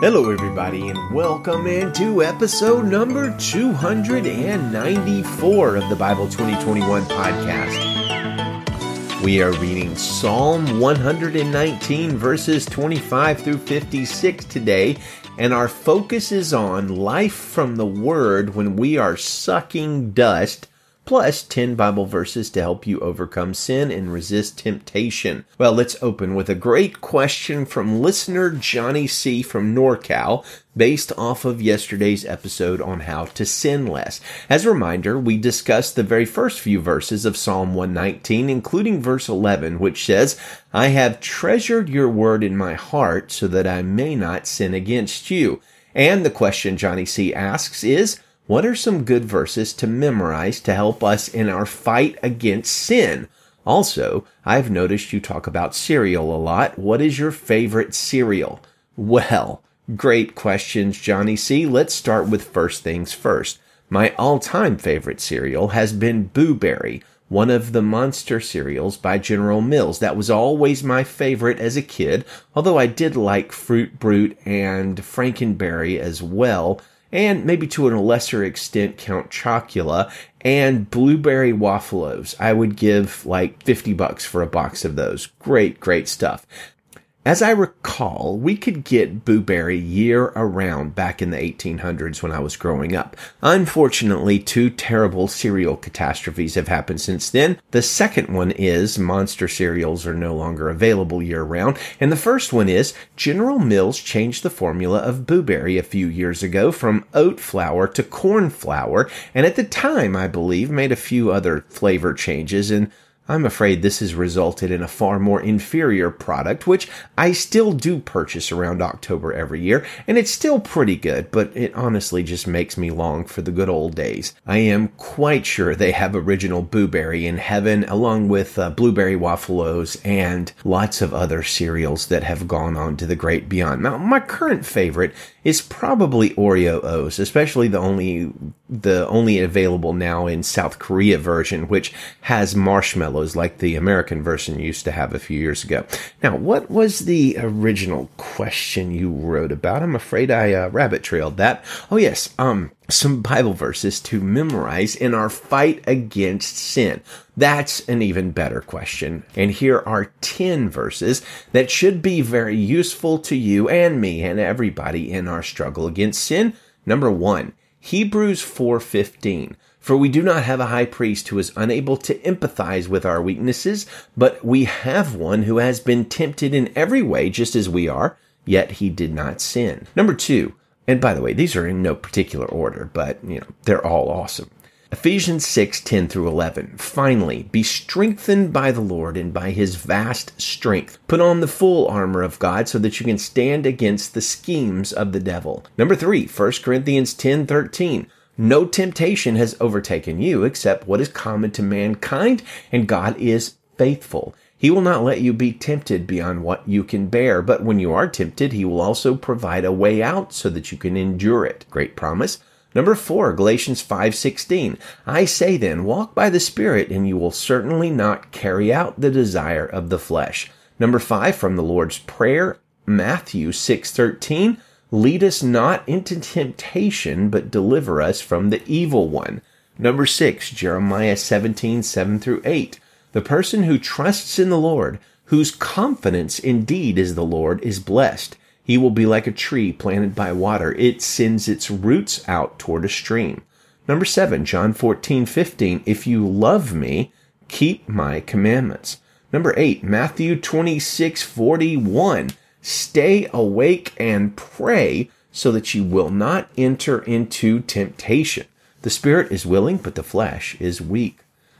Hello, everybody, and welcome into episode number 294 of the Bible 2021 podcast. We are reading Psalm 119, verses 25 through 56 today, and our focus is on life from the Word when we are sucking dust plus 10 Bible verses to help you overcome sin and resist temptation. Well, let's open with a great question from listener Johnny C. from NorCal based off of yesterday's episode on how to sin less. As a reminder, we discussed the very first few verses of Psalm 119, including verse 11, which says, I have treasured your word in my heart so that I may not sin against you. And the question Johnny C asks is, what are some good verses to memorize to help us in our fight against sin? Also, I've noticed you talk about cereal a lot. What is your favorite cereal? Well, great questions, Johnny C. Let's start with first things first. My all-time favorite cereal has been Boo Berry, one of the monster cereals by General Mills. That was always my favorite as a kid, although I did like Fruit Brute and Frankenberry as well and maybe to a lesser extent Count Chocula and blueberry waffles. I would give like 50 bucks for a box of those. Great, great stuff. As I recall, we could get Boo-Berry year around back in the 1800s when I was growing up. Unfortunately, two terrible cereal catastrophes have happened since then. The second one is monster cereals are no longer available year round. And the first one is General Mills changed the formula of Boo-Berry a few years ago from oat flour to corn flour. And at the time, I believe, made a few other flavor changes and I'm afraid this has resulted in a far more inferior product, which I still do purchase around October every year, and it's still pretty good, but it honestly just makes me long for the good old days. I am quite sure they have original Boo-Berry in heaven, along with uh, Blueberry Waffleos and lots of other cereals that have gone on to the great beyond. Now, my current favorite is probably Oreo O's, especially the only the only available now in South Korea version, which has marshmallows like the American version used to have a few years ago. Now, what was the original question you wrote about? I'm afraid I uh, rabbit trailed that. Oh yes, um, some Bible verses to memorize in our fight against sin. That's an even better question. And here are 10 verses that should be very useful to you and me and everybody in our struggle against sin. Number one, Hebrews 4:15 For we do not have a high priest who is unable to empathize with our weaknesses, but we have one who has been tempted in every way just as we are, yet he did not sin. Number 2, and by the way, these are in no particular order, but you know, they're all awesome. Ephesians 6, 10 through 11. Finally, be strengthened by the Lord and by his vast strength. Put on the full armor of God so that you can stand against the schemes of the devil. Number 3, 1 Corinthians 10, 13. No temptation has overtaken you except what is common to mankind, and God is faithful. He will not let you be tempted beyond what you can bear, but when you are tempted, he will also provide a way out so that you can endure it. Great promise. Number four, Galatians 5:16. I say then, walk by the Spirit, and you will certainly not carry out the desire of the flesh. Number five, from the Lord's Prayer, Matthew 6:13. Lead us not into temptation, but deliver us from the evil one. Number six, Jeremiah 17, 7 through 8. The person who trusts in the Lord, whose confidence indeed is the Lord, is blessed. He will be like a tree planted by water. It sends its roots out toward a stream. Number seven, John 14, 15. If you love me, keep my commandments. Number eight, Matthew 26, 41. Stay awake and pray so that you will not enter into temptation. The spirit is willing, but the flesh is weak.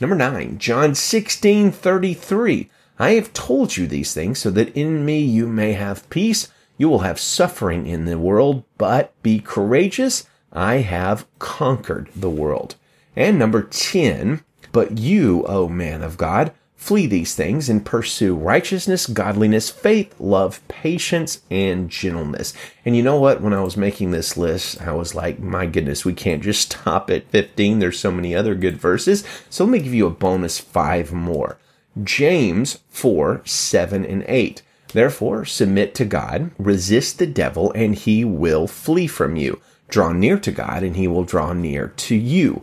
Number nine, John 16, 33. I have told you these things so that in me you may have peace. You will have suffering in the world, but be courageous. I have conquered the world. And number 10, but you, O man of God, flee these things and pursue righteousness, godliness, faith, love, patience, and gentleness. And you know what? When I was making this list, I was like, my goodness, we can't just stop at 15. There's so many other good verses. So let me give you a bonus five more. James 4, 7, and 8. Therefore, submit to God, resist the devil, and he will flee from you. Draw near to God, and he will draw near to you.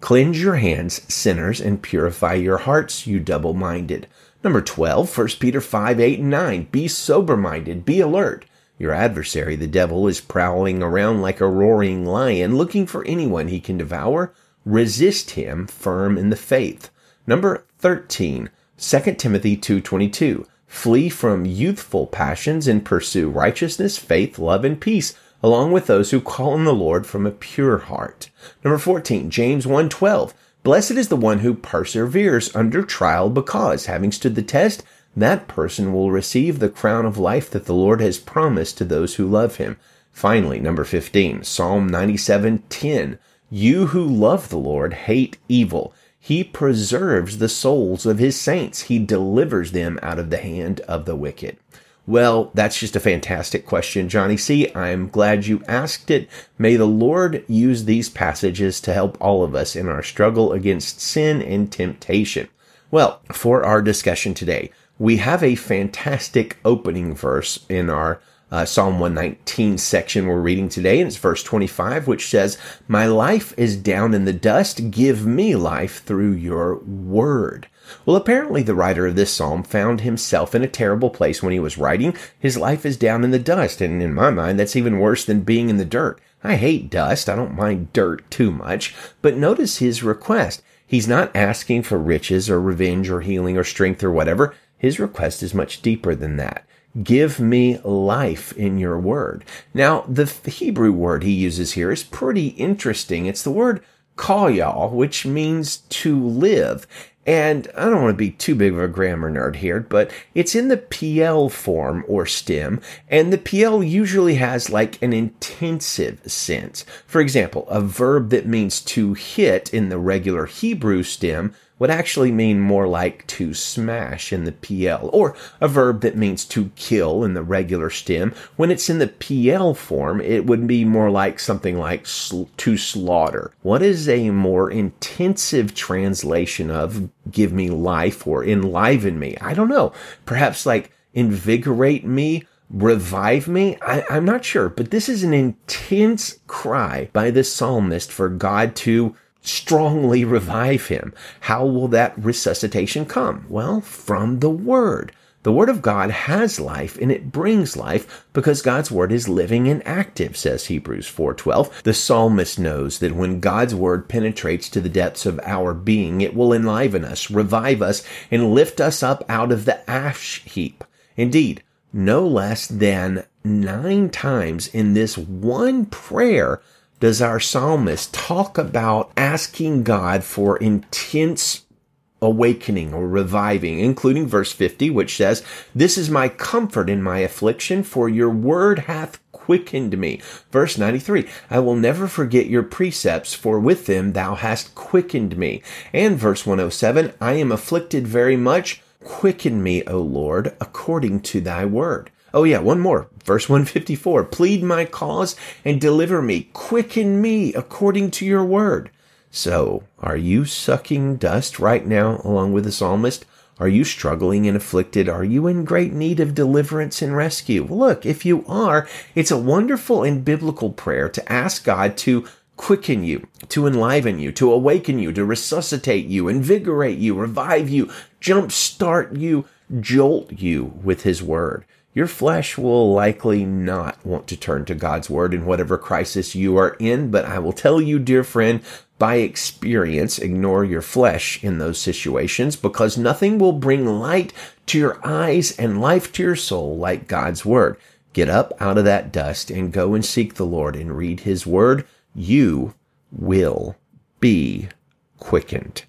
Cleanse your hands, sinners, and purify your hearts, you double minded. Number 12, 1 Peter 5, 8, and 9. Be sober minded, be alert. Your adversary, the devil, is prowling around like a roaring lion, looking for anyone he can devour. Resist him firm in the faith. Number 13, 2 Timothy 2.22. Flee from youthful passions and pursue righteousness, faith, love, and peace along with those who call on the Lord from a pure heart. Number 14, James 1:12. Blessed is the one who perseveres under trial because having stood the test, that person will receive the crown of life that the Lord has promised to those who love him. Finally, number 15, Psalm 97:10. You who love the Lord hate evil. He preserves the souls of his saints. He delivers them out of the hand of the wicked. Well, that's just a fantastic question, Johnny C. I'm glad you asked it. May the Lord use these passages to help all of us in our struggle against sin and temptation. Well, for our discussion today, we have a fantastic opening verse in our uh, Psalm 119 section we're reading today, and it's verse 25, which says, My life is down in the dust. Give me life through your word. Well, apparently the writer of this psalm found himself in a terrible place when he was writing. His life is down in the dust, and in my mind, that's even worse than being in the dirt. I hate dust. I don't mind dirt too much. But notice his request. He's not asking for riches or revenge or healing or strength or whatever. His request is much deeper than that. Give me life in your word. Now, the Hebrew word he uses here is pretty interesting. It's the word kayal, which means to live. And I don't want to be too big of a grammar nerd here, but it's in the Piel form or stem, and the Piel usually has like an intensive sense. For example, a verb that means to hit in the regular Hebrew stem would actually mean more like to smash in the Piel, or a verb that means to kill in the regular stem. When it's in the Piel form, it would be more like something like sl- to slaughter. What is a more intensive translation of give me life or enliven me? I don't know. Perhaps like invigorate me revive me? I, am not sure, but this is an intense cry by the psalmist for God to strongly revive him. How will that resuscitation come? Well, from the Word. The Word of God has life and it brings life because God's Word is living and active, says Hebrews 4.12. The psalmist knows that when God's Word penetrates to the depths of our being, it will enliven us, revive us, and lift us up out of the ash heap. Indeed, no less than nine times in this one prayer, does our psalmist talk about asking God for intense awakening or reviving, including verse 50, which says, This is my comfort in my affliction, for your word hath quickened me. Verse 93, I will never forget your precepts, for with them thou hast quickened me. And verse 107, I am afflicted very much. Quicken me, O Lord, according to thy word. Oh yeah, one more. Verse 154. Plead my cause and deliver me. Quicken me according to your word. So, are you sucking dust right now along with the psalmist? Are you struggling and afflicted? Are you in great need of deliverance and rescue? Look, if you are, it's a wonderful and biblical prayer to ask God to quicken you, to enliven you, to awaken you, to resuscitate you, invigorate you, revive you, jumpstart you, jolt you with his word your flesh will likely not want to turn to God's word in whatever crisis you are in. But I will tell you, dear friend, by experience, ignore your flesh in those situations because nothing will bring light to your eyes and life to your soul like God's word. Get up out of that dust and go and seek the Lord and read his word. You will be quickened.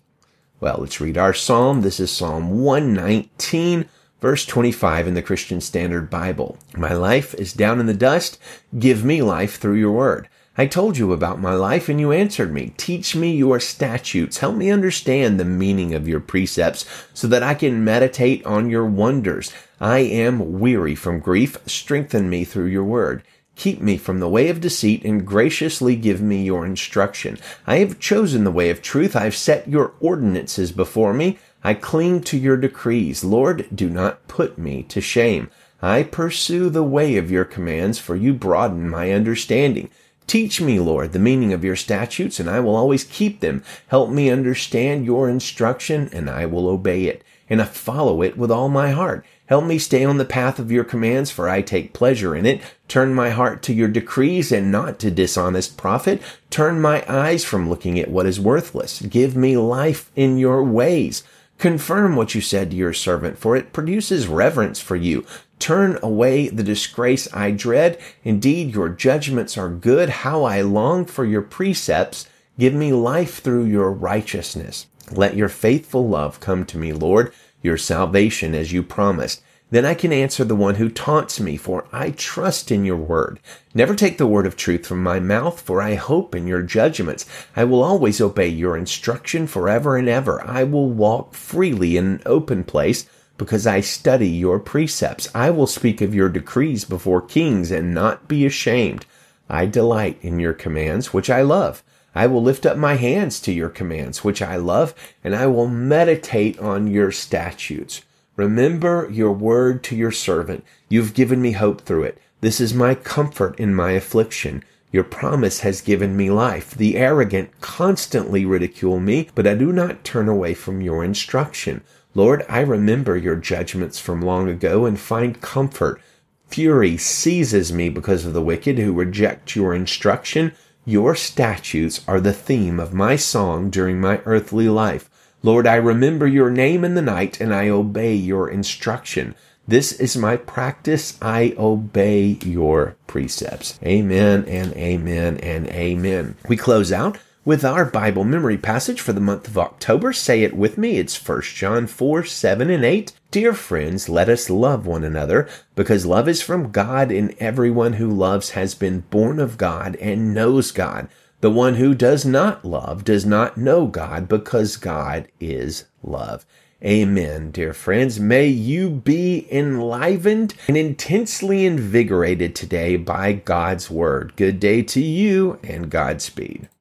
Well, let's read our psalm. This is Psalm 119 Verse 25 in the Christian Standard Bible. My life is down in the dust. Give me life through your word. I told you about my life and you answered me. Teach me your statutes. Help me understand the meaning of your precepts so that I can meditate on your wonders. I am weary from grief. Strengthen me through your word. Keep me from the way of deceit and graciously give me your instruction. I have chosen the way of truth. I have set your ordinances before me. I cling to your decrees. Lord, do not put me to shame. I pursue the way of your commands, for you broaden my understanding. Teach me, Lord, the meaning of your statutes, and I will always keep them. Help me understand your instruction, and I will obey it, and I follow it with all my heart. Help me stay on the path of your commands, for I take pleasure in it. Turn my heart to your decrees and not to dishonest profit. Turn my eyes from looking at what is worthless. Give me life in your ways. Confirm what you said to your servant, for it produces reverence for you. Turn away the disgrace I dread. Indeed, your judgments are good. How I long for your precepts. Give me life through your righteousness. Let your faithful love come to me, Lord, your salvation as you promised. Then I can answer the one who taunts me, for I trust in your word. Never take the word of truth from my mouth, for I hope in your judgments. I will always obey your instruction forever and ever. I will walk freely in an open place because I study your precepts. I will speak of your decrees before kings and not be ashamed. I delight in your commands, which I love. I will lift up my hands to your commands, which I love, and I will meditate on your statutes. Remember your word to your servant. You've given me hope through it. This is my comfort in my affliction. Your promise has given me life. The arrogant constantly ridicule me, but I do not turn away from your instruction. Lord, I remember your judgments from long ago and find comfort. Fury seizes me because of the wicked who reject your instruction. Your statutes are the theme of my song during my earthly life. Lord, I remember your name in the night and I obey your instruction. This is my practice. I obey your precepts. Amen and amen and amen. We close out with our Bible memory passage for the month of October. Say it with me. It's 1 John 4, 7 and 8. Dear friends, let us love one another because love is from God and everyone who loves has been born of God and knows God. The one who does not love does not know God because God is love. Amen, dear friends. May you be enlivened and intensely invigorated today by God's word. Good day to you and Godspeed.